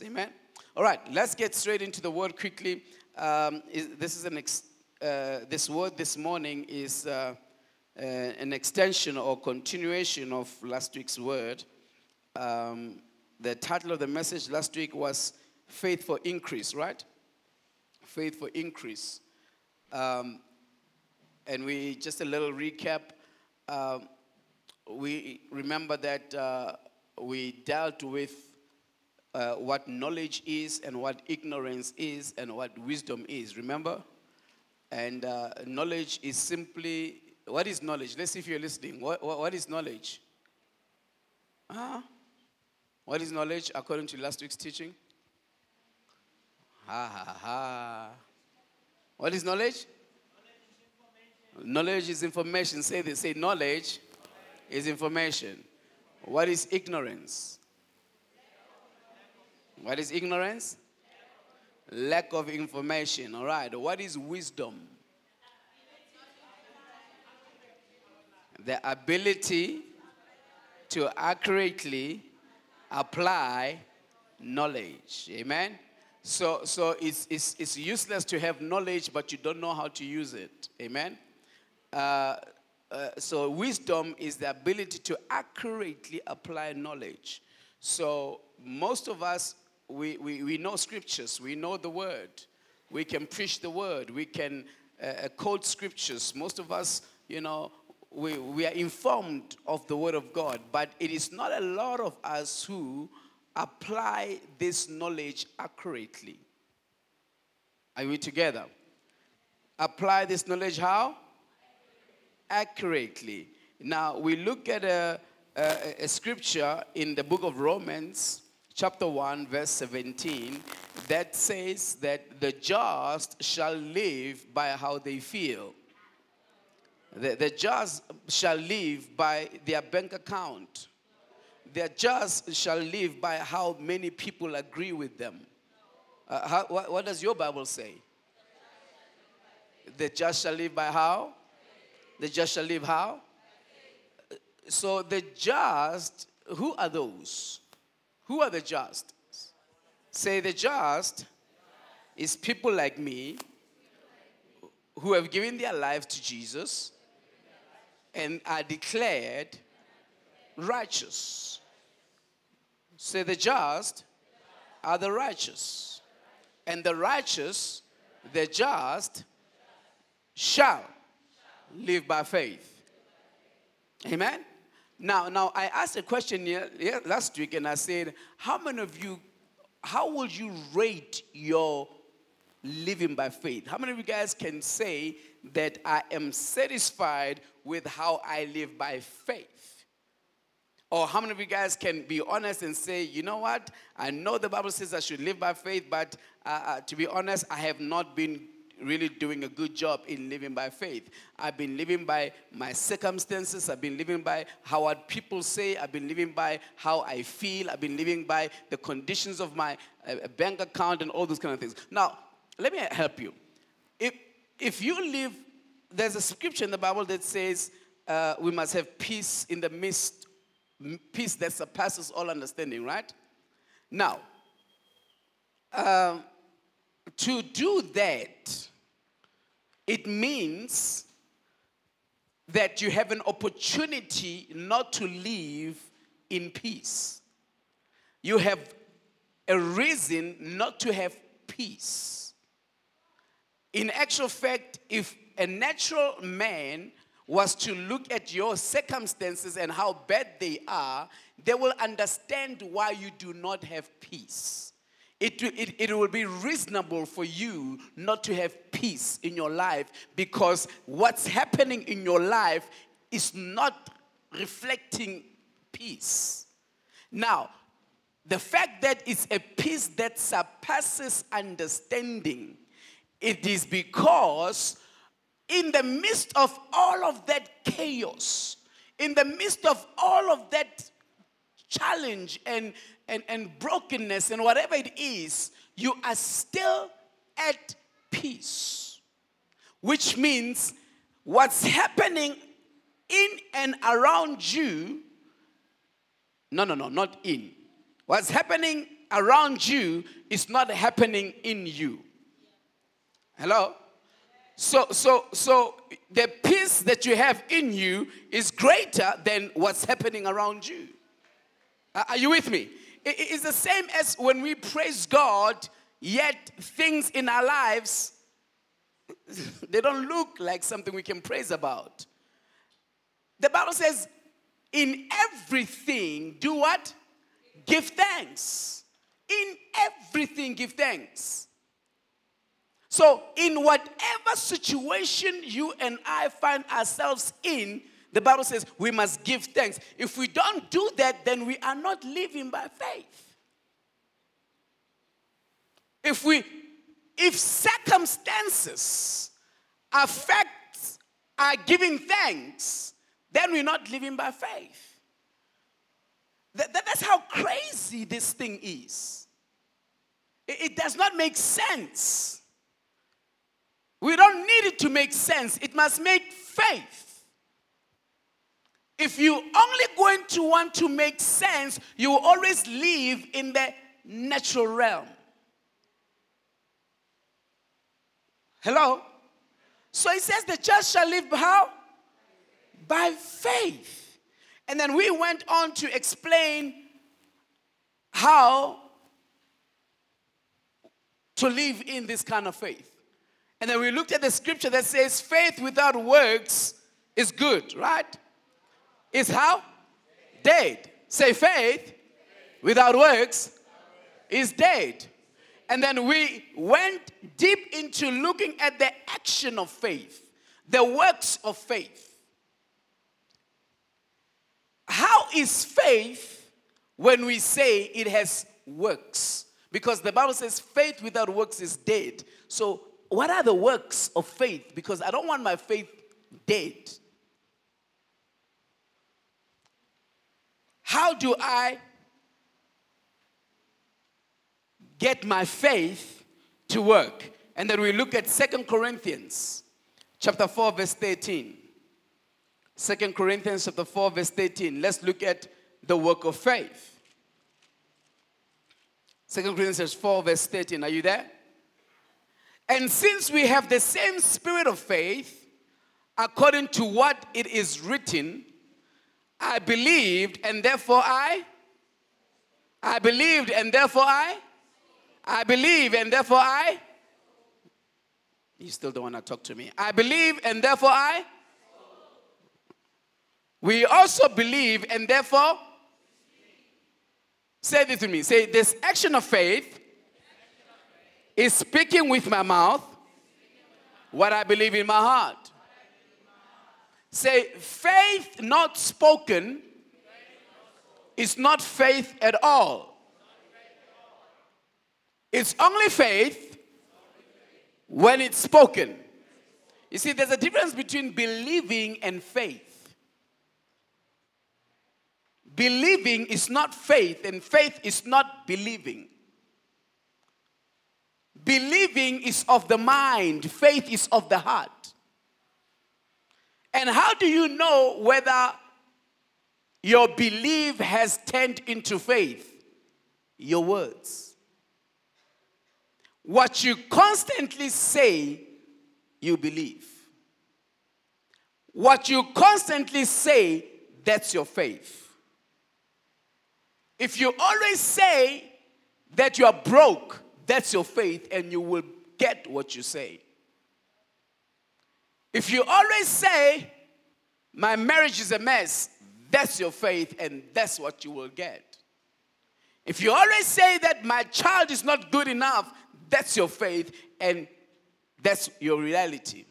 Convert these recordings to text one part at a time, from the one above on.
Amen. All right, let's get straight into the word quickly. Um, is, this is an ex, uh, this word this morning is uh, uh, an extension or continuation of last week's word. Um, the title of the message last week was "Faith for Increase," right? Faith for increase. Um, and we just a little recap. Um, we remember that uh, we dealt with uh, what knowledge is and what ignorance is and what wisdom is. Remember? And uh, knowledge is simply what is knowledge? Let's see if you're listening. What, what, what is knowledge? Huh? What is knowledge according to last week's teaching? Ha ha ha. What is knowledge? Knowledge is information. Say this. Say knowledge is information. What is ignorance? What is ignorance? Lack of information. All right. What is wisdom? The ability to accurately apply knowledge. Amen. So, so it's, it's, it's useless to have knowledge, but you don't know how to use it. Amen. Uh, uh, so, wisdom is the ability to accurately apply knowledge. So, most of us, we, we, we know scriptures, we know the word, we can preach the word, we can uh, uh, quote scriptures. Most of us, you know, we, we are informed of the word of God, but it is not a lot of us who apply this knowledge accurately. Are we together? Apply this knowledge how? Accurately. Now, we look at a, a, a, scripture in the book of Romans, chapter 1, verse 17, that says that the just shall live by how they feel. The, the just shall live by their bank account the just shall live by how many people agree with them. Uh, how, what, what, does your Bible say? The just shall live by how? The just shall live how? So the just, who are those? Who are the just? Say the just is people like me who have given their life to Jesus and are declared righteous. Say, the just are the righteous, and the righteous, the just, shall live by faith. Amen. Now, now I asked a question here, last week, and I said, "How many of you? How would you rate your living by faith? How many of you guys can say that I am satisfied with how I live by faith?" Or how many of you guys can be honest and say, you know what? I know the Bible says I should live by faith, but uh, uh, to be honest, I have not been really doing a good job in living by faith. I've been living by my circumstances. I've been living by how what people say. I've been living by how I feel. I've been living by the conditions of my uh, bank account and all those kind of things. Now, let me help you. If, if you live, there's a scripture in the Bible that says uh, we must have peace in the midst peace that surpasses all understanding, right? Now, um, to do that, it means that you have an opportunity not to live in peace. You have a reason not to have peace. In actual fact, if a natural man was to look at your circumstances and how bad they are, they will understand why you do not have peace. It, it, it will be reasonable for you not to have peace in your life because what's happening in your life is not reflecting peace. Now, the fact that it's a peace that surpasses understanding, it is because in the midst of all of that chaos, in the midst of all of that challenge and, and, and brokenness and whatever it is, you are still at peace. Which means what's happening in and around you, no, no, no, not in. What's happening around you is not happening in you. Hello? So, so, so the peace that you have in you is greater than what's happening around you. Uh, are you with me? It's the same as when we praise God, yet things in our lives they don't look like something we can praise about. The Bible says, in everything, do what? Give thanks. In everything, give thanks. So, in whatever situation you and I find ourselves in, the Bible says we must give thanks. If we don't do that, then we are not living by faith. If we if circumstances affect our giving thanks, then we're not living by faith. That, that, that's how crazy this thing is. It, it does not make sense. We don't need it to make sense, it must make faith. If you only going to want to make sense, you will always live in the natural realm. Hello? So he says the church shall live how? By faith. And then we went on to explain how to live in this kind of faith. And then we looked at the scripture that says faith without works is good, right? Is how? Dead. Say faith without works is dead. And then we went deep into looking at the action of faith, the works of faith. How is faith when we say it has works? Because the Bible says faith without works is dead. So what are the works of faith? Because I don't want my faith dead. How do I get my faith to work? And then we look at Second Corinthians chapter 4 verse 13. 2 Corinthians chapter 4 verse 13. Let's look at the work of faith. 2 Corinthians 4 verse 13. Are you there? And since we have the same spirit of faith, according to what it is written, I believed and therefore I I believed and therefore I I believe and therefore I You still don't want to talk to me. I believe and therefore I We also believe and therefore Say this to me. Say this action of faith is speaking with my mouth what I believe in my heart. Say, faith not spoken is not faith at all. It's only faith when it's spoken. You see, there's a difference between believing and faith. Believing is not faith, and faith is not believing. Believing is of the mind, faith is of the heart. And how do you know whether your belief has turned into faith? Your words. What you constantly say, you believe. What you constantly say, that's your faith. If you always say that you are broke, that's your faith, and you will get what you say. If you always say, My marriage is a mess, that's your faith, and that's what you will get. If you always say that my child is not good enough, that's your faith, and that's your reality.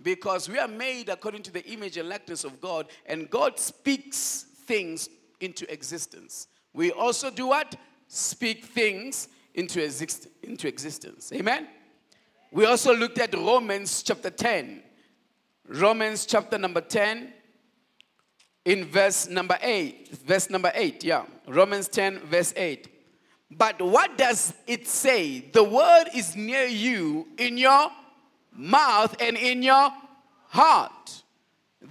Because we are made according to the image and likeness of God, and God speaks things into existence. We also do what? Speak things into, exist- into existence. Amen? We also looked at Romans chapter 10. Romans chapter number 10 in verse number 8. Verse number 8, yeah. Romans 10, verse 8. But what does it say? The word is near you in your mouth and in your heart.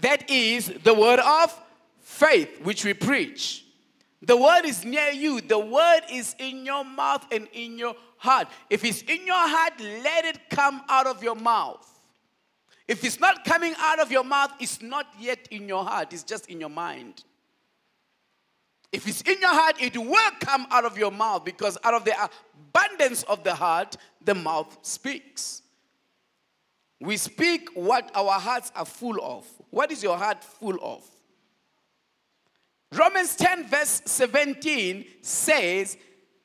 That is the word of faith which we preach. The word is near you. The word is in your mouth and in your heart. If it's in your heart, let it come out of your mouth. If it's not coming out of your mouth, it's not yet in your heart, it's just in your mind. If it's in your heart, it will come out of your mouth because out of the abundance of the heart, the mouth speaks. We speak what our hearts are full of. What is your heart full of? Romans 10, verse 17 says,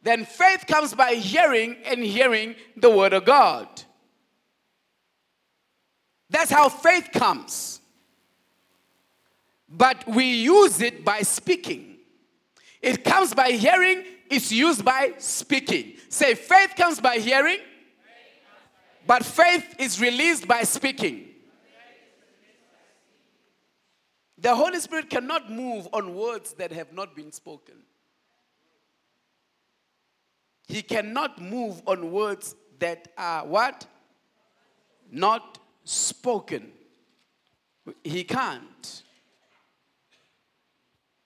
Then faith comes by hearing, and hearing the word of God. That's how faith comes. But we use it by speaking. It comes by hearing, it's used by speaking. Say, faith comes by hearing, but faith is released by speaking. The Holy Spirit cannot move on words that have not been spoken. He cannot move on words that are what? Not spoken. He can't.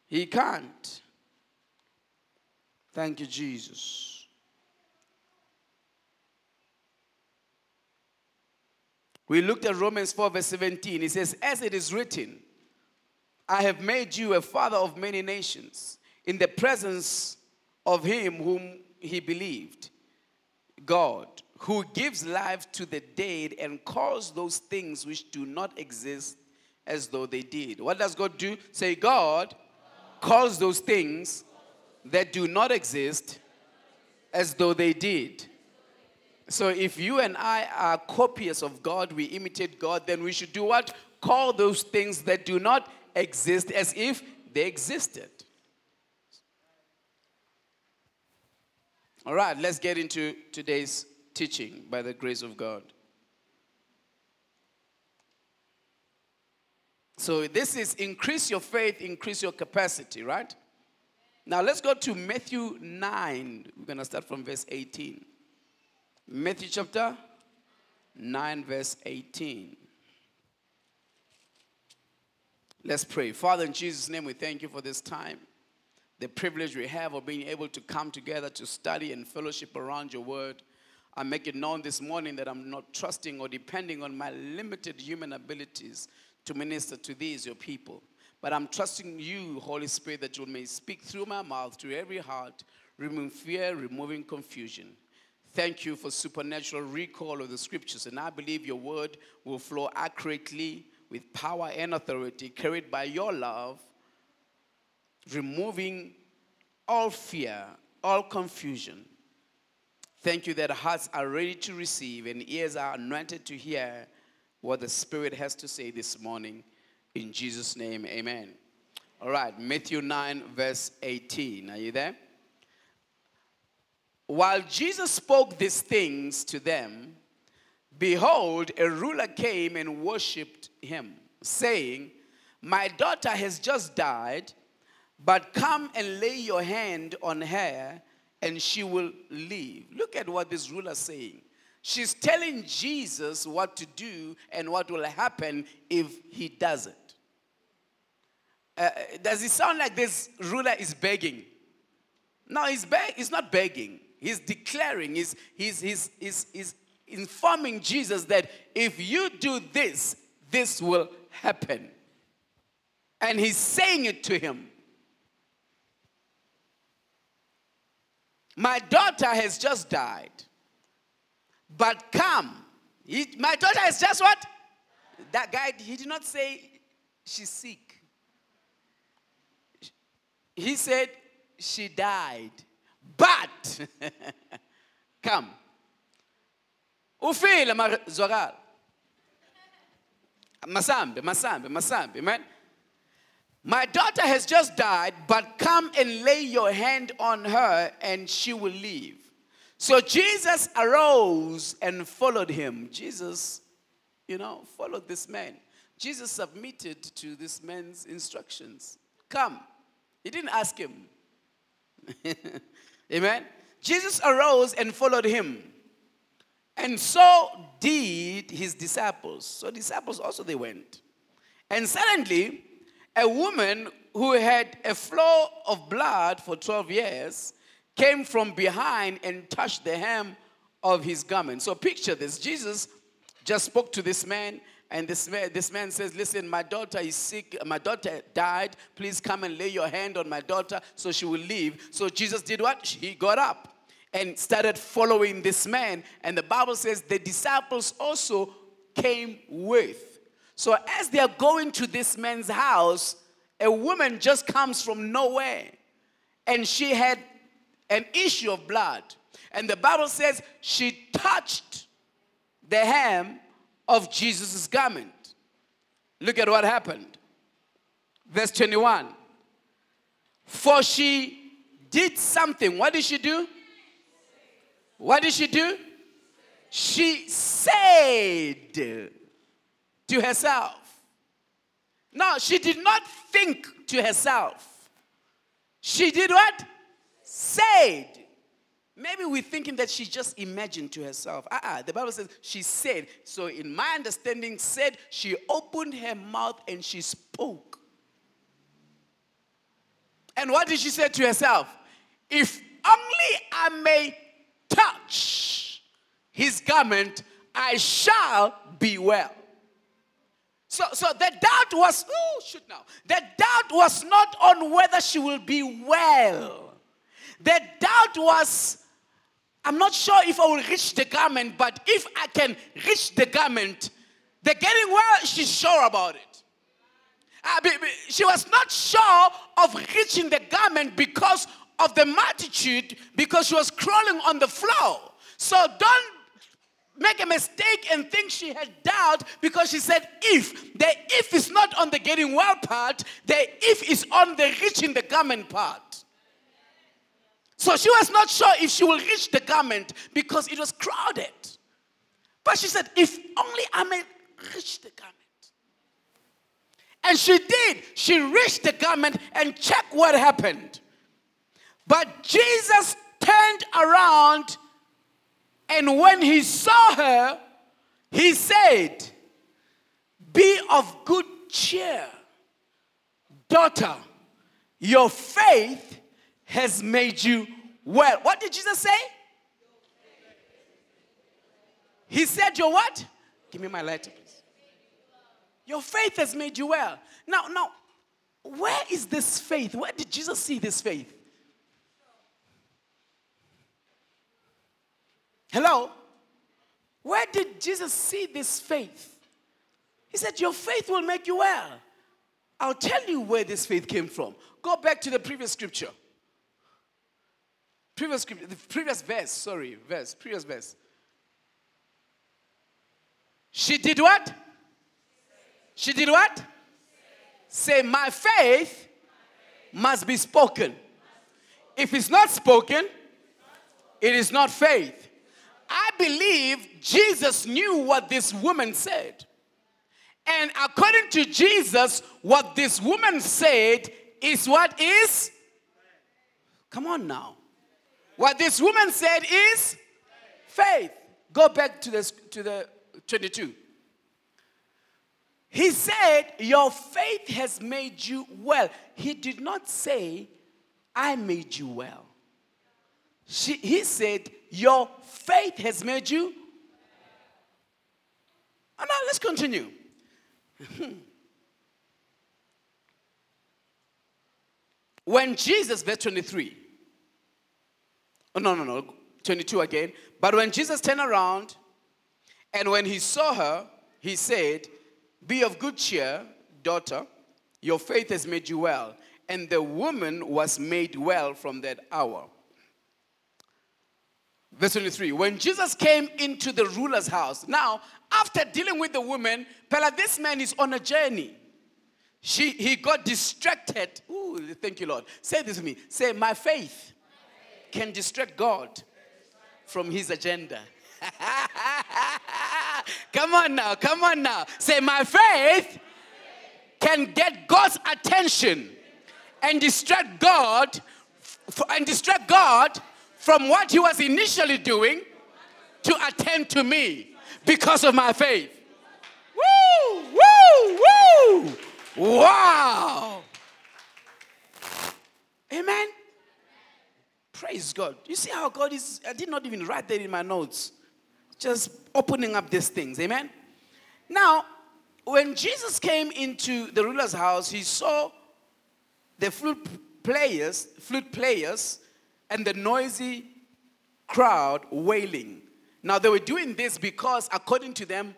He can't. Thank you, Jesus. We looked at Romans 4, verse 17. It says, As it is written, I have made you a father of many nations in the presence of him whom he believed, God, who gives life to the dead and calls those things which do not exist as though they did. What does God do? Say, God calls those things that do not exist as though they did. So if you and I are copies of God, we imitate God, then we should do what? Call those things that do not exist as if they existed. All right, let's get into today's teaching by the grace of God. So, this is increase your faith, increase your capacity, right? Now, let's go to Matthew 9. We're going to start from verse 18. Matthew chapter 9, verse 18. Let's pray. Father, in Jesus' name, we thank you for this time. The privilege we have of being able to come together to study and fellowship around your word. I make it known this morning that I'm not trusting or depending on my limited human abilities to minister to these, your people. But I'm trusting you, Holy Spirit, that you may speak through my mouth to every heart, removing fear, removing confusion. Thank you for supernatural recall of the scriptures. And I believe your word will flow accurately with power and authority, carried by your love, removing all fear, all confusion. Thank you that hearts are ready to receive and ears are anointed to hear what the Spirit has to say this morning. In Jesus' name, amen. All right, Matthew 9, verse 18. Are you there? While Jesus spoke these things to them, Behold, a ruler came and worshipped him, saying, My daughter has just died, but come and lay your hand on her, and she will live. Look at what this ruler is saying. She's telling Jesus what to do and what will happen if he doesn't. Uh, does it sound like this ruler is begging? No, he's, he's not begging. He's declaring, he's, he's, he's, he's, he's informing Jesus that if you do this, this will happen. And he's saying it to him. My daughter has just died. But come. He, my daughter is just what? That guy, he did not say she's sick. He said she died. But come. ufile mazwakala masambe masambe masambe man my daughter has just died but come and lay your hand on her and she will live. So jesus arose and followed him. Jesus you know followed this man. Jesus submitted to this man's instructions. Come. He didn't ask him. Amen. Jesus arose and followed him. And so did his disciples. So disciples also they went. And suddenly a woman who had a flow of blood for 12 years came from behind and touched the hem of his garment. So picture this Jesus just spoke to this man and this man, this man says, Listen, my daughter is sick. My daughter died. Please come and lay your hand on my daughter so she will live. So Jesus did what? He got up and started following this man. And the Bible says the disciples also came with. So as they are going to this man's house, a woman just comes from nowhere. And she had an issue of blood. And the Bible says she touched the hem of Jesus' garment. Look at what happened. Verse 21. For she did something. What did she do? What did she do? She said to herself. No, she did not think to herself. She did what? Said. Maybe we're thinking that she just imagined to herself. Ah, uh-uh, the Bible says she said. So, in my understanding, said she opened her mouth and she spoke. And what did she say to herself? If only I may touch his garment, I shall be well. So, so the doubt was, oh, shoot now. The doubt was not on whether she will be well. The doubt was, I'm not sure if I will reach the garment, but if I can reach the garment, the getting well, she's sure about it. Uh, she was not sure of reaching the garment because of the multitude because she was crawling on the floor. So don't make a mistake and think she had doubt because she said if. The if is not on the getting well part, the if is on the reaching the garment part. So she was not sure if she will reach the garment because it was crowded. But she said, if only I may reach the garment. And she did. She reached the garment and check what happened. But Jesus turned around, and when he saw her, he said, Be of good cheer, daughter, your faith has made you well. What did Jesus say? He said, Your what? Give me my letter, please. Your faith has made you well. Now, now, where is this faith? Where did Jesus see this faith? Hello? Where did Jesus see this faith? He said, Your faith will make you well. I'll tell you where this faith came from. Go back to the previous scripture. Previous scripture, the previous verse, sorry, verse, previous verse. She did what? She did what? Say, my faith must be spoken. If it's not spoken, it is not faith. Believe Jesus knew what this woman said. And according to Jesus, what this woman said is what is? Come on now. What this woman said is faith. Go back to the, to the 22. He said, Your faith has made you well. He did not say, I made you well. She, he said, Your faith has made you. And now let's continue. when Jesus, verse 23, oh, no, no, no, 22 again. But when Jesus turned around and when he saw her, he said, Be of good cheer, daughter, your faith has made you well. And the woman was made well from that hour. Verse 23 When Jesus came into the ruler's house, now, after dealing with the woman, Pella, this man is on a journey. She, he got distracted. Ooh, thank you, Lord. Say this to me. Say, My faith can distract God from his agenda. come on now, come on now. Say, My faith can get God's attention and distract God and distract God from what he was initially doing to attend to me because of my faith. Woo! Woo! Woo! Wow. Amen. Praise God. You see how God is, I did not even write that in my notes. Just opening up these things. Amen. Now, when Jesus came into the ruler's house, he saw the flute players, flute players, and the noisy crowd wailing. Now they were doing this because according to them,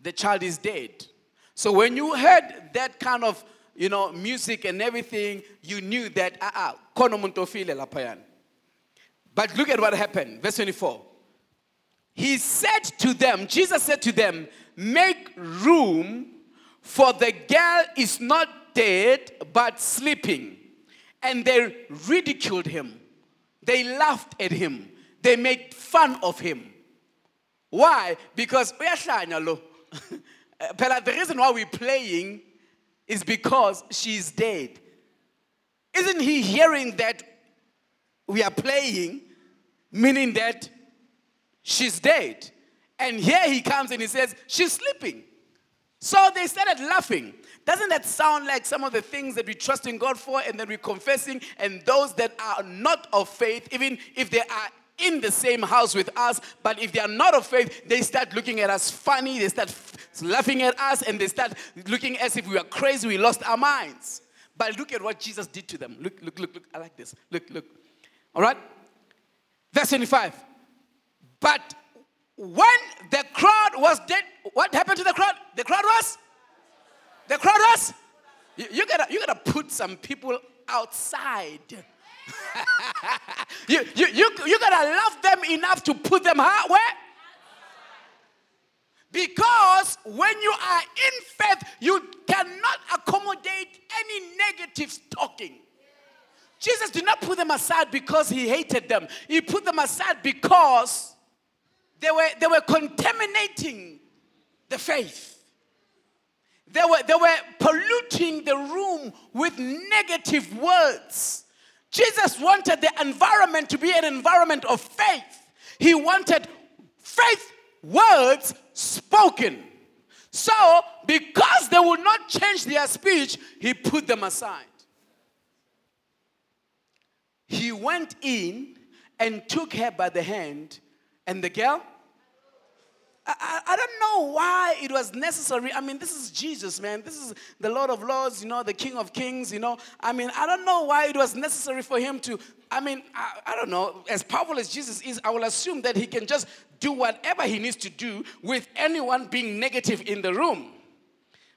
the child is dead. So when you heard that kind of you know music and everything, you knew that ah ah But look at what happened. Verse 24. He said to them, Jesus said to them, make room for the girl is not dead but sleeping. And they ridiculed him. They laughed at him. They made fun of him. Why? Because the reason why we're playing is because she's dead. Isn't he hearing that we are playing, meaning that she's dead? And here he comes and he says, She's sleeping. So they started laughing. Doesn't that sound like some of the things that we trust in God for and then we're confessing? And those that are not of faith, even if they are in the same house with us, but if they are not of faith, they start looking at us funny, they start laughing at us, and they start looking as if we are crazy, we lost our minds. But look at what Jesus did to them. Look, look, look, look. I like this. Look, look. All right? Verse 25. But when the crowd was dead, what happened to the crowd? The crowd was? The crowd was? You, you gotta, you gotta put some people outside. you, you, you, you gotta love them enough to put them how, where? Because when you are in faith, you cannot accommodate any negative talking. Jesus did not put them aside because he hated them. He put them aside because they were, they were contaminating the faith. They were, they were polluting the room with negative words. Jesus wanted the environment to be an environment of faith. He wanted faith words spoken. So, because they would not change their speech, he put them aside. He went in and took her by the hand, and the girl I, I, don't know why it was necessary. I mean, this is Jesus, man. This is the Lord of Lords, you know, the King of Kings, you know. I mean, I don't know why it was necessary for him to. I mean, I, I don't know. As powerful as Jesus is, I will assume that he can just do whatever he needs to do with anyone being negative in the room.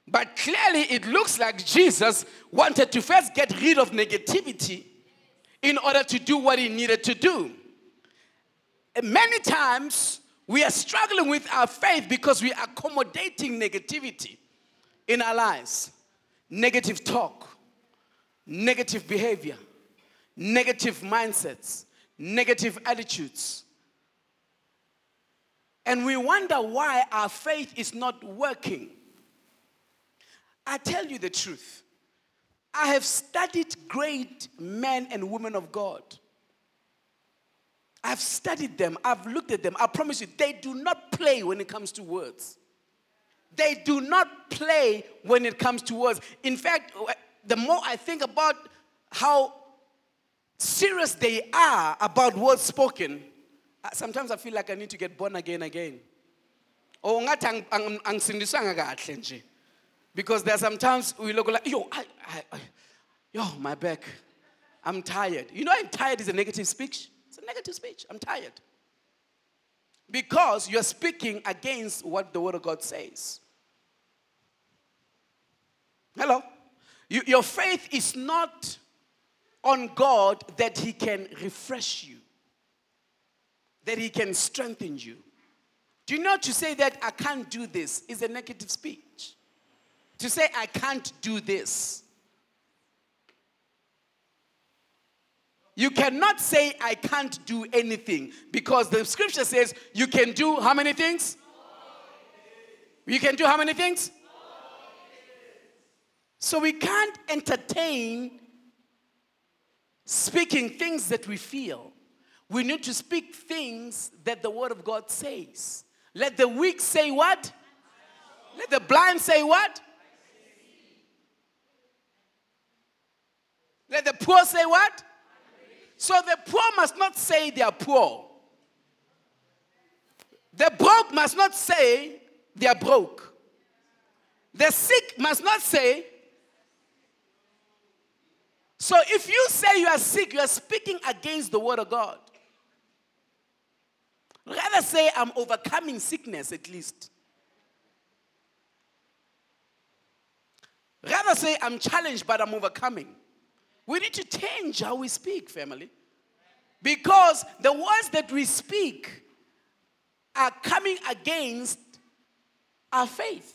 But clearly, it looks like Jesus wanted to first get rid of negativity in order to do what he needed to do. Many times, we are struggling with our faith because we are accommodating negativity in our lives. Negative talk, negative behavior, negative mindsets, negative attitudes. And we wonder why our faith is not working. I tell you the truth. I have studied great men and women of God I've studied them, I've looked at them. I promise you, they do not play when it comes to words. They do not play when it comes to words. In fact, the more I think about how serious they are about words spoken, sometimes I feel like I need to get born again again. Oh, or because there are sometimes we look like, yo, I, I, yo, my back, I'm tired. You know, I'm tired is a negative speech negative speech. I'm tired. Because you're speaking against what the Word of God says. Hello? You, your faith is not on God that He can refresh you, that He can strengthen you. Do you know to say that I can't do this is a negative speech? To say I can't do this You cannot say, I can't do anything because the scripture says you can do how many things? You can do how many things? So we can't entertain speaking things that we feel. We need to speak things that the Word of God says. Let the weak say what? Let the blind say what? Let the poor say what? So the poor must not say they are poor. The broke must not say they are broke. The sick must not say. So if you say you are sick, you are speaking against the word of God. Rather say, I'm overcoming sickness at least. Rather say, I'm challenged, but I'm overcoming. We need to change how we speak, family. Because the words that we speak are coming against our faith.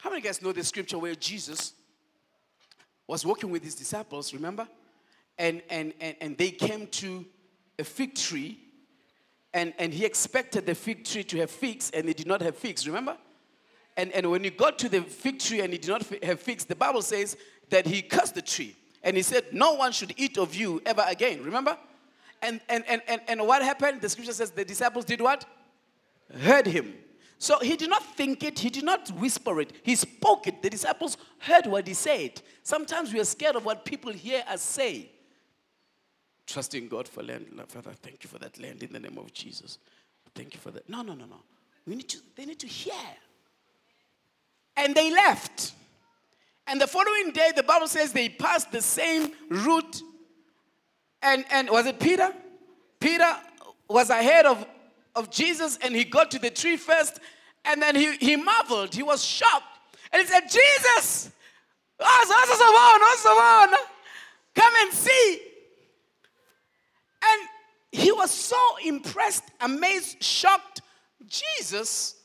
How many guys know the scripture where Jesus was walking with his disciples, remember? And, and, and, and they came to a fig tree, and, and he expected the fig tree to have figs, and it did not have figs, remember? And, and when he got to the fig tree and he did not have figs, the Bible says that he cursed the tree. And he said, No one should eat of you ever again. Remember? And, and, and, and, and what happened? The scripture says the disciples did what? Heard him. So he did not think it, he did not whisper it, he spoke it. The disciples heard what he said. Sometimes we are scared of what people hear us say. Trusting God for land. Father, thank you for that land in the name of Jesus. Thank you for that. No, no, no, no. We need to, they need to hear. And they left. And the following day, the Bible says they passed the same route. And, and was it Peter? Peter was ahead of, of Jesus and he got to the tree first. And then he, he marveled. He was shocked. And he said, Jesus, ah, come and see. And he was so impressed, amazed, shocked. Jesus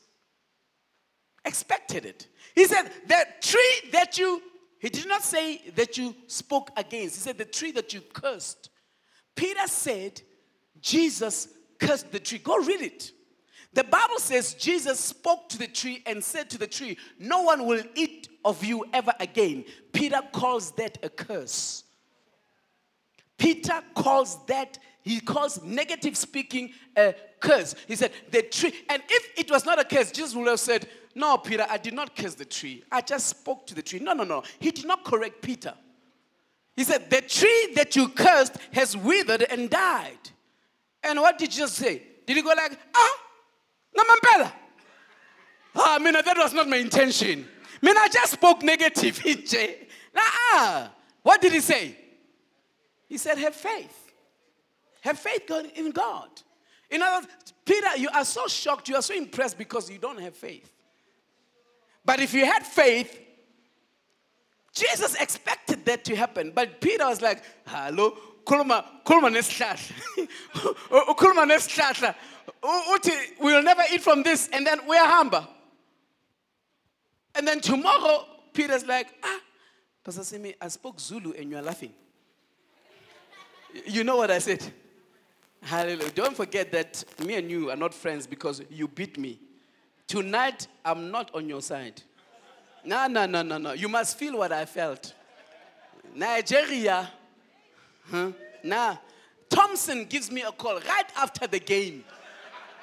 expected it. He said, The tree that you, he did not say that you spoke against. He said, The tree that you cursed. Peter said, Jesus cursed the tree. Go read it. The Bible says Jesus spoke to the tree and said to the tree, No one will eat of you ever again. Peter calls that a curse. Peter calls that, he calls negative speaking a curse. He said, The tree, and if it was not a curse, Jesus would have said, no, Peter, I did not curse the tree. I just spoke to the tree. No, no, no. He did not correct Peter. He said, The tree that you cursed has withered and died. And what did Jesus say? Did he go like, ah, namampela? Ah, I mean, that was not my intention. Mean, I just spoke negative. ah, what did he say? He said, have faith. Have faith in God. In other words, Peter, you are so shocked, you are so impressed because you don't have faith. But if you had faith, Jesus expected that to happen. But Peter was like, hello, kulma, kulma. Kulma nesihlahla. Uti, we'll never eat from this and then we're humble. And then tomorrow, Peter's like, ah, Pastor Simi, I spoke Zulu and you're laughing. You know what I said? Hallelujah. Don't forget that me and you are not friends because you beat me. Tonight, I'm not on your side. No, no, no, no, no. You must feel what I felt. Nigeria. Huh? Nah. Thompson gives me a call right after the game.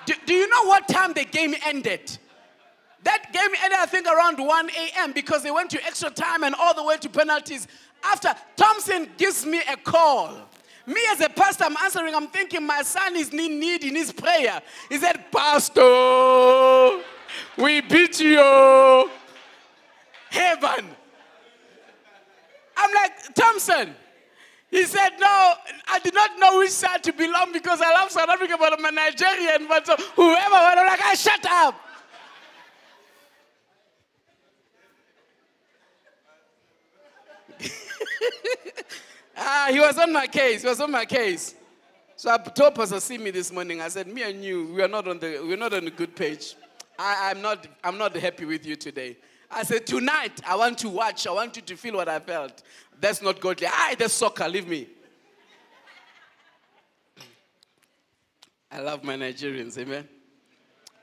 Do, do you know what time the game ended? That game ended, I think, around 1 a.m. because they went to extra time and all the way to penalties. After Thompson gives me a call. Me as a pastor, I'm answering, I'm thinking my son is in need in his prayer. He said, Pastor, we beat you. Heaven. I'm like, Thompson. He said, No, I did not know which side to belong because I love South Africa, but I'm a Nigerian. But so whoever, I'm like, I shut up. ah, he was on my case. He was on my case. So I told Pastor Simi this morning, I said, me and you, we are not on the, we're not on a good page. I, I'm, not, I'm not happy with you today. I said, tonight, I want to watch. I want you to feel what I felt. That's not godly. I, the soccer, leave me. I love my Nigerians, amen.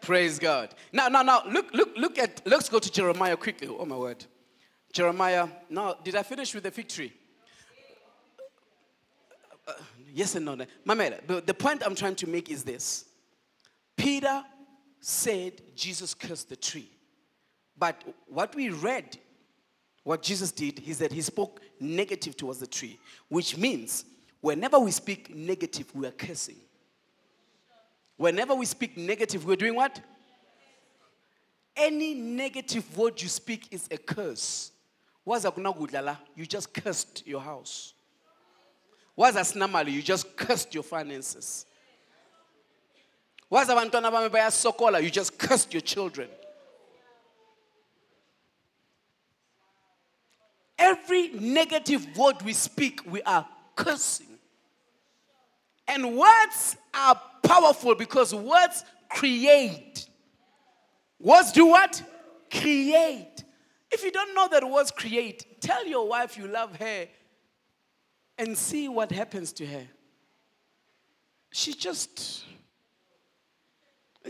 Praise God. Now, now, now, look, look, look at, let's go to Jeremiah quickly. Oh, my word. Jeremiah. Now, did I finish with the fig tree? Uh, yes and no. Mamela, the, the point I'm trying to make is this Peter said Jesus cursed the tree. But what we read, what Jesus did, is that he spoke negative towards the tree, which means whenever we speak negative, we are cursing. Whenever we speak negative, we're doing what? Any negative word you speak is a curse. You just cursed your house. You just cursed your finances. Waza abantwana bami bayasokola, you just cursed your children. Every negative word we speak, we are cursing. And words are powerful because words create. Words do what? Create. If you don't know that words create, tell your wife you love her and see what happens to her. She just,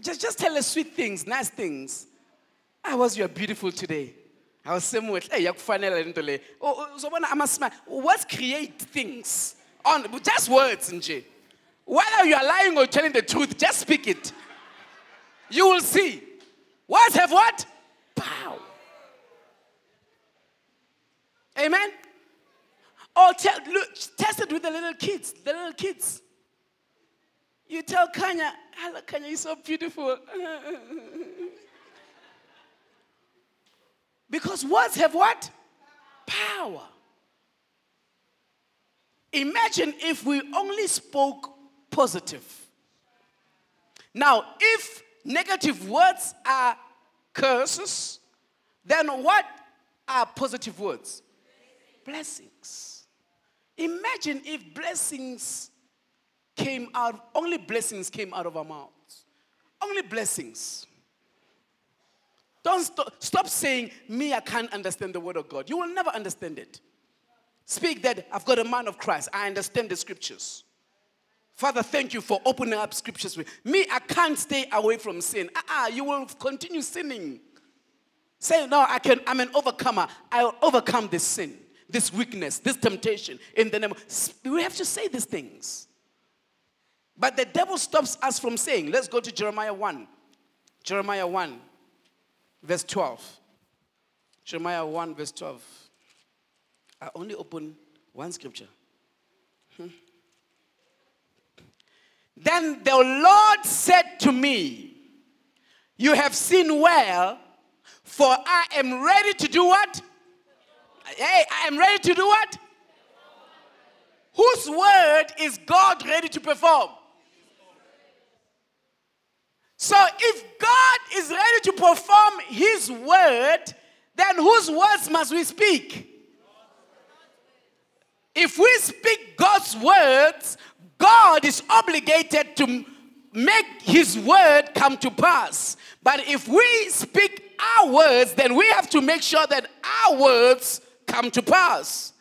just, just tell her sweet things, nice things. I was you are beautiful today. I was saying, hey, into le. Oh, uzobona ama smile. Words create things. On just words nje. Whether you are lying or telling the truth, just speak it. You will see. Words have what? Power. Amen. Or tell, test it with the little kids. The little kids. You tell Kanya, hello Kanya, you're so beautiful. because words have what? Power. Imagine if we only spoke positive. Now, if negative words are curses, then what are positive words? Blessings. Imagine if blessings came out, only blessings came out of our mouths. Only blessings. Don't stop, stop saying, Me, I can't understand the word of God. You will never understand it. Speak that I've got a man of Christ. I understand the scriptures. Father, thank you for opening up scriptures with me. I can't stay away from sin. Ah, uh-uh, you will continue sinning. Say, no, I can, I'm an overcomer. I'll overcome this sin, this weakness, this temptation in the name of, we have to say these things. But the devil stops us from saying, let's go to Jeremiah 1. Jeremiah 1, verse 12. Jeremiah 1, verse 12. I only open one scripture. Hmm. Then the Lord said to me, You have seen well, for I am ready to do what? Hey, I am ready to do what? Whose word is God ready to perform? So if God is ready to perform his word, then whose words must we speak? If we speak God's words, God is obligated to make his word come to pass. But if we speak our words, then we have to make sure that our words come to pass.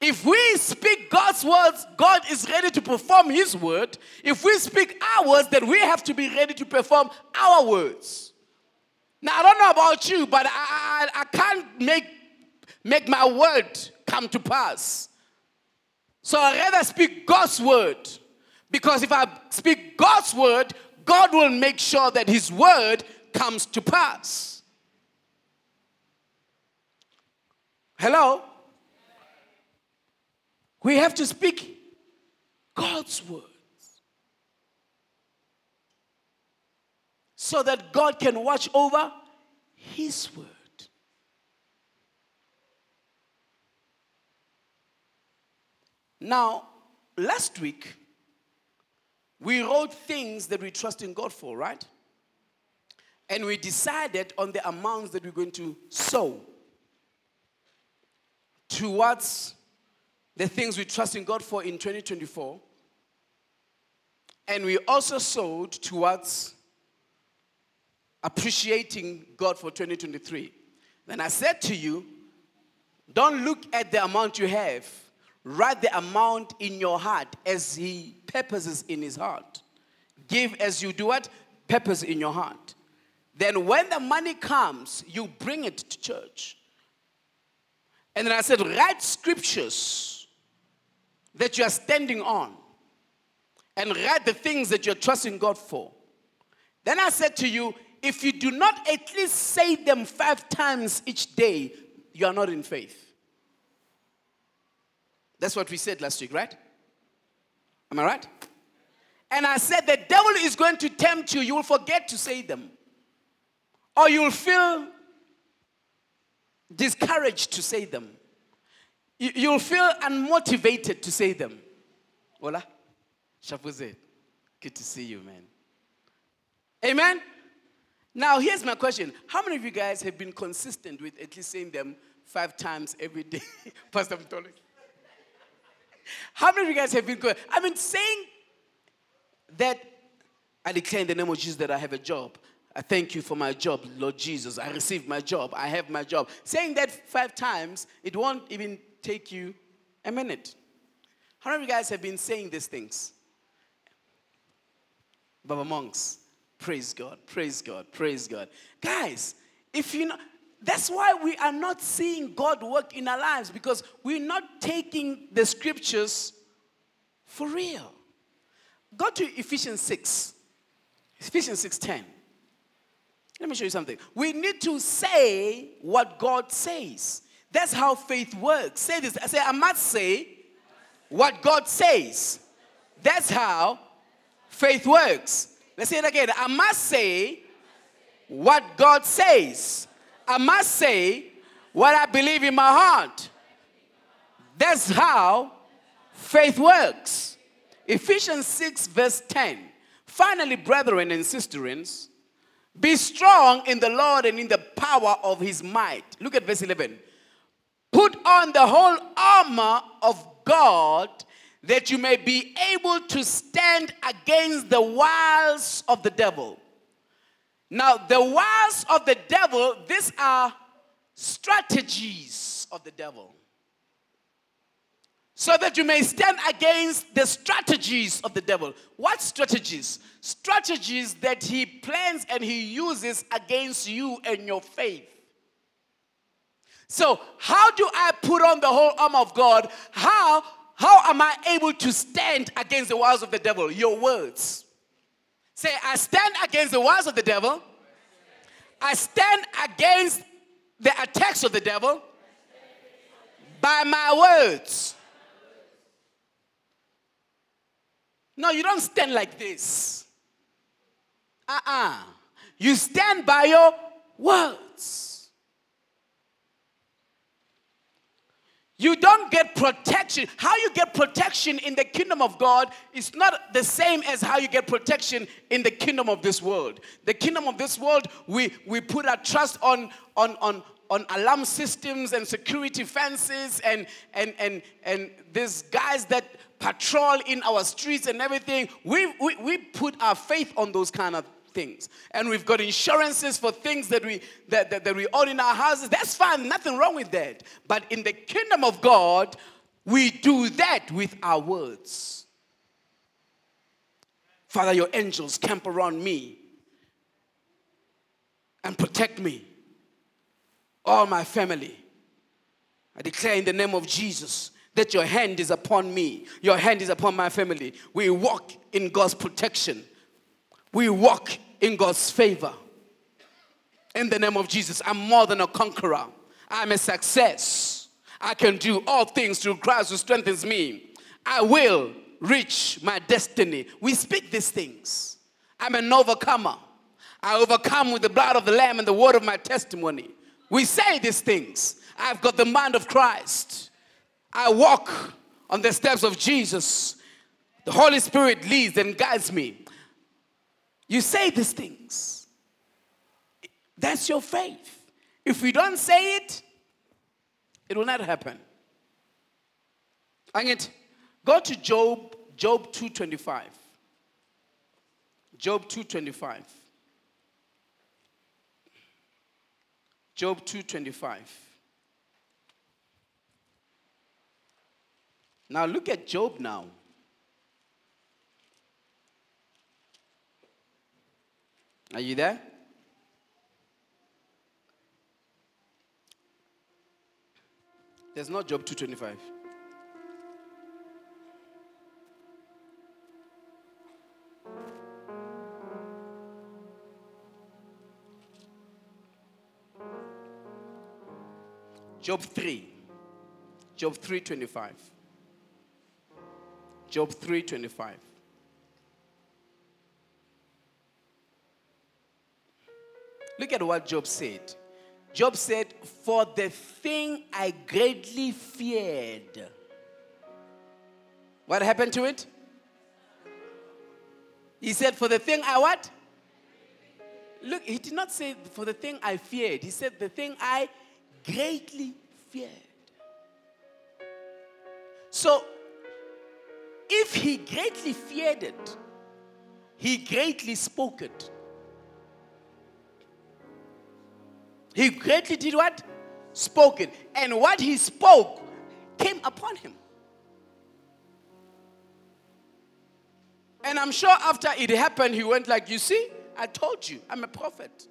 If we speak God's words, God is ready to perform His word. If we speak our words, then we have to be ready to perform our words. Now, I don't know about you, but I, I, I can't make, make my word come to pass. So I rather speak God's word. Because if I speak God's word, God will make sure that his word comes to pass. Hello? We have to speak God's words so that God can watch over his word. Now, last week, we wrote things that we trust in God for, right? And we decided on the amounts that we're going to sow towards the things we trust in God for in 2024. And we also sowed towards appreciating God for 2023. Then I said to you, don't look at the amount you have Write the amount in your heart as He purposes in His heart. Give as you do what? Purpose in your heart. Then when the money comes, you bring it to church. And then I said, write scriptures that you are standing on and write the things that you're trusting God for. Then I said to you, if you do not at least say them five times each day, you are not in faith. That's what we said last week, right? Am I right? And I said the devil is going to tempt you. You will forget to say them. Or you'll feel discouraged to say them. You'll feel unmotivated to say them. Hola? Shafuzet. Good to see you, man. Amen? Now, here's my question How many of you guys have been consistent with at least saying them five times every day? Pastor Mtoli. How many of you guys have been good? I've been saying that I declare in the name of Jesus that I have a job. I thank you for my job, Lord Jesus. I received my job. I have my job. Saying that five times, it won't even take you a minute. How many of you guys have been saying these things? Baba monks, praise God, praise God, praise God. Guys, if you know, that's why we are not seeing God work in our lives because we're not taking the scriptures for real. Go to Ephesians 6. Ephesians 6:10. Let me show you something. We need to say what God says. That's how faith works. Say this. I say, I must say what God says. That's how faith works. Let's say it again. I must say what God says. I must say what I believe in my heart. That's how faith works. Ephesians 6, verse 10. Finally, brethren and sisters, be strong in the Lord and in the power of his might. Look at verse 11. Put on the whole armor of God that you may be able to stand against the wiles of the devil. Now, the wiles of the devil, these are strategies of the devil. So that you may stand against the strategies of the devil. What strategies? Strategies that he plans and he uses against you and your faith. So, how do I put on the whole armor of God? How how am I able to stand against the wiles of the devil? Your words. Say, I stand against the wiles of the devil. I stand against the attacks of the devil by my words. No, you don't stand like this. Uh uh-uh. uh You stand by your words. You don't get protection. How you get protection in the kingdom of God is not the same as how you get protection in the kingdom of this world. The kingdom of this world, we, we put our trust on, on, on, on alarm systems and security fences and, and, and, and these guys that patrol in our streets and everything. We, we, we put our faith on those kind of things. And we've got insurances for things that we that, that, that we own in our houses. That's fine, nothing wrong with that. But in the kingdom of God, we do that with our words. Father, your angels camp around me and protect me, all my family. I declare in the name of Jesus that your hand is upon me, your hand is upon my family. We walk in God's protection. We walk in God's favor. In the name of Jesus, I'm more than a conqueror. I'm a success. I can do all things through Christ who strengthens me. I will reach my destiny. We speak these things. I'm an overcomer. I overcome with the blood of the Lamb and the word of my testimony. We say these things. I've got the mind of Christ. I walk on the steps of Jesus. The Holy Spirit leads and guides me. You say these things. That's your faith. If we don't say it, it will not happen. And go to Job, Job 225. Job 225. Job 225. Now look at Job now. Are you there? There's not Job 225. Job 3. Job 325. Job 325. Look at what Job said. Job said, For the thing I greatly feared. What happened to it? He said, For the thing I what? Look, he did not say for the thing I feared. He said the thing I greatly feared. So, if he greatly feared it, he greatly spoke it. He greatly did what? Spoken. And what he spoke came upon him. And I'm sure after it happened, he went like, You see, I told you, I'm a prophet.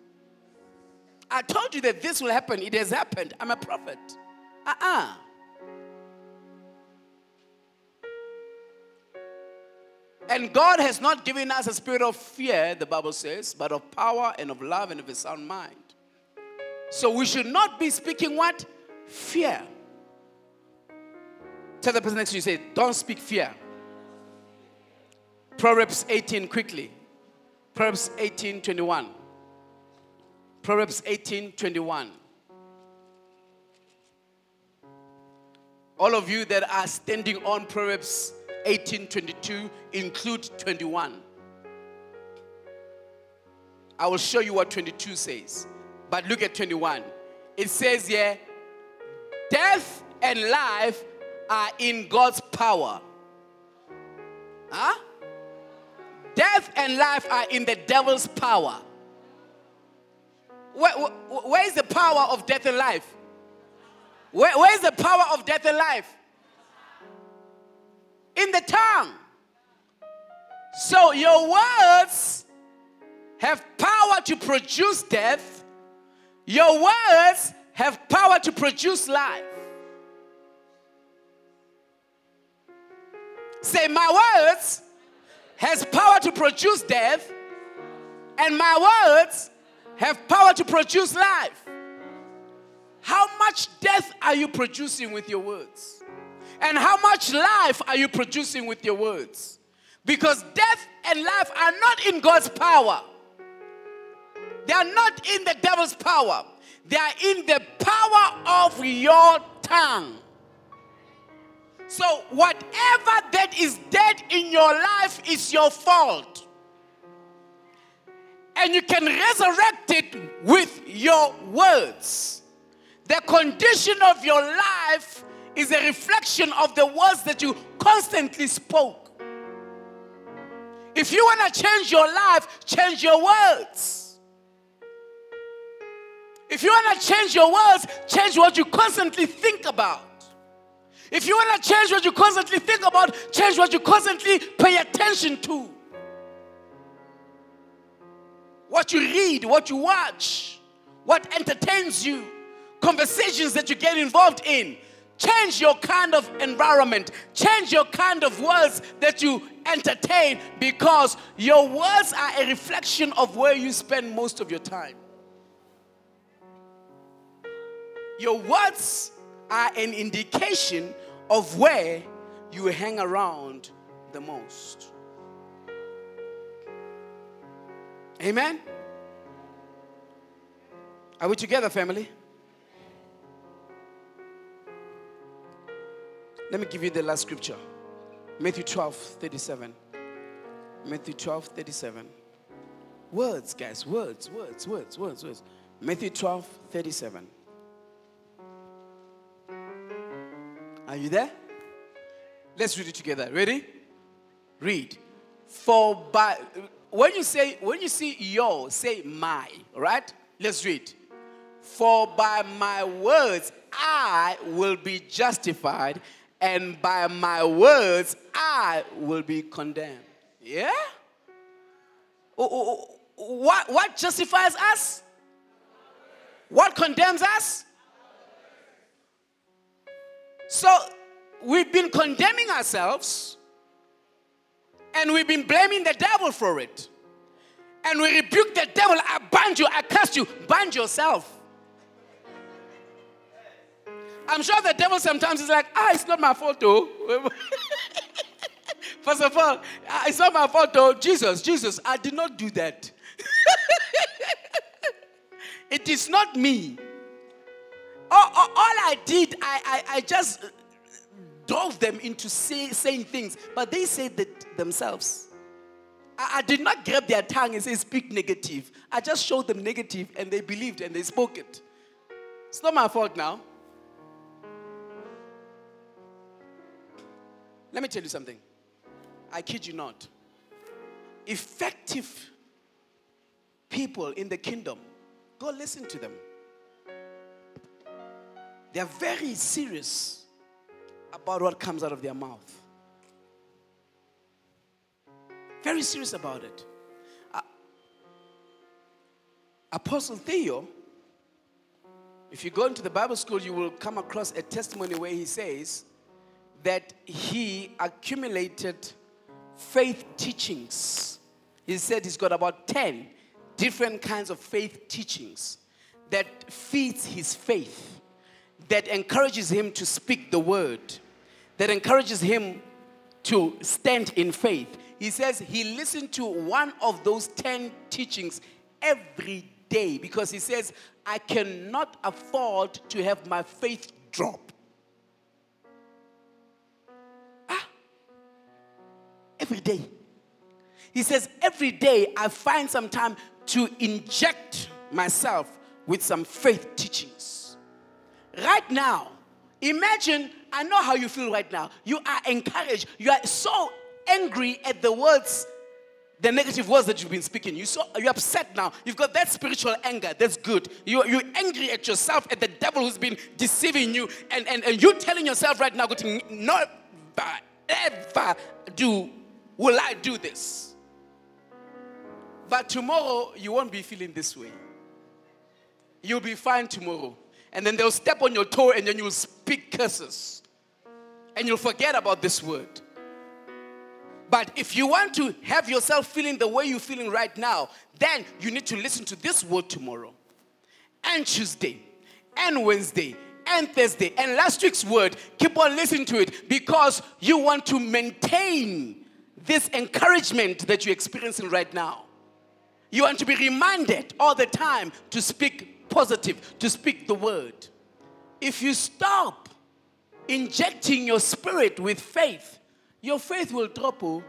I told you that this will happen. It has happened. I'm a prophet. Uh uh-uh. uh And God has not given us a spirit of fear, the Bible says, but of power and of love and of a sound mind. So we should not be speaking what? Fear. Tell the person next to you, say, don't speak fear. Proverbs 18, quickly. Proverbs 18, 21. Proverbs 18, 21. All of you that are standing on Proverbs 18, 22 include 21. I will show you what 22 says. But look at 21. It says here, death and life are in God's power. Huh? Death and life are in the devil's power. Where, where, where is the power of death and life? Where, where is the power of death and life? In the tongue. So your words have power to produce death, your words have power to produce life. Say, my words has power to produce death, and my words have power to produce life. How much death are you producing with your words? And how much life are you producing with your words? Because death and life are not in God's power. They are not in the devil's power. They are in the power of your tongue. So, whatever that is dead in your life is your fault. And you can resurrect it with your words. The condition of your life is a reflection of the words that you constantly spoke. If you want to change your life, change your words. If you want to change your words, change what you constantly think about. If you want to change what you constantly think about, change what you constantly pay attention to. What you read, what you watch, what entertains you, conversations that you get involved in. Change your kind of environment, change your kind of words that you entertain because your words are a reflection of where you spend most of your time. Your words are an indication of where you hang around the most. Amen? Are we together, family? Let me give you the last scripture Matthew 12 37. Matthew 12 37. Words, guys, words, words, words, words, words. Matthew 12 37. Are you there? Let's read it together. Ready? Read. For by when you say when you see your, say my, right? Let's read. For by my words I will be justified, and by my words I will be condemned. Yeah? Oh, oh, oh, what, what justifies us? What condemns us? So we've been condemning ourselves and we've been blaming the devil for it. And we rebuke the devil. I bind you, I curse you, bind yourself. I'm sure the devil sometimes is like, ah, it's not my fault, though. First of all, ah, it's not my fault, though. Jesus, Jesus, I did not do that. it is not me. All, I did, I, I, I just drove them into say, saying things, but they said that themselves. I, I, did not grab their tongue and say, speak negative. I just showed them negative and they believed and they spoke it. It's not my fault now. Let me tell you something. I kid you not. Effective people in the kingdom, go listen to them. They are very serious about what comes out of their mouth. Very serious about it. Uh, Apostle Theo, if you go into the Bible school, you will come across a testimony where he says that he accumulated faith teachings. He said he's got about 10 different kinds of faith teachings that feeds his faith that encourages him to speak the word, that encourages him to stand in faith. He says he listened to one of those 10 teachings every day because he says, I cannot afford to have my faith drop. Ah, every day. He says, every day I find some time to inject myself with some faith teachings. Right now, imagine, I know how you feel right now. You are encouraged. You are so angry at the words, the negative words that you've been speaking. You so you're upset now. You've got that spiritual anger. That's good. You, you're angry at yourself, at the devil who's been deceiving you. And, and, and you're telling yourself right now, never ever do will I do this. But tomorrow you won't be feeling this way. You'll be fine tomorrow and then they'll step on your toe and then you'll speak curses. And you'll forget about this word. But if you want to have yourself feeling the way you're feeling right now, then you need to listen to this word tomorrow, and Tuesday, and Wednesday, and Thursday, and last week's word. Keep on listening to it because you want to maintain this encouragement that you're experiencing right now. You want to be reminded all the time to speak positive, to speak the word. If you stop injecting your spirit with faith, your faith will drop. Oh.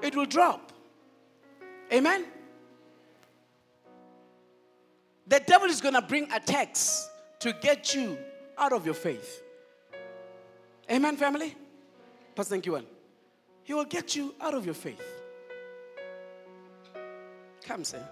It will drop. Amen? The devil is going to bring attacks to get you out of your faith. Amen, family? Pastor, thank you, one. He will get you out of your faith. Come, sir.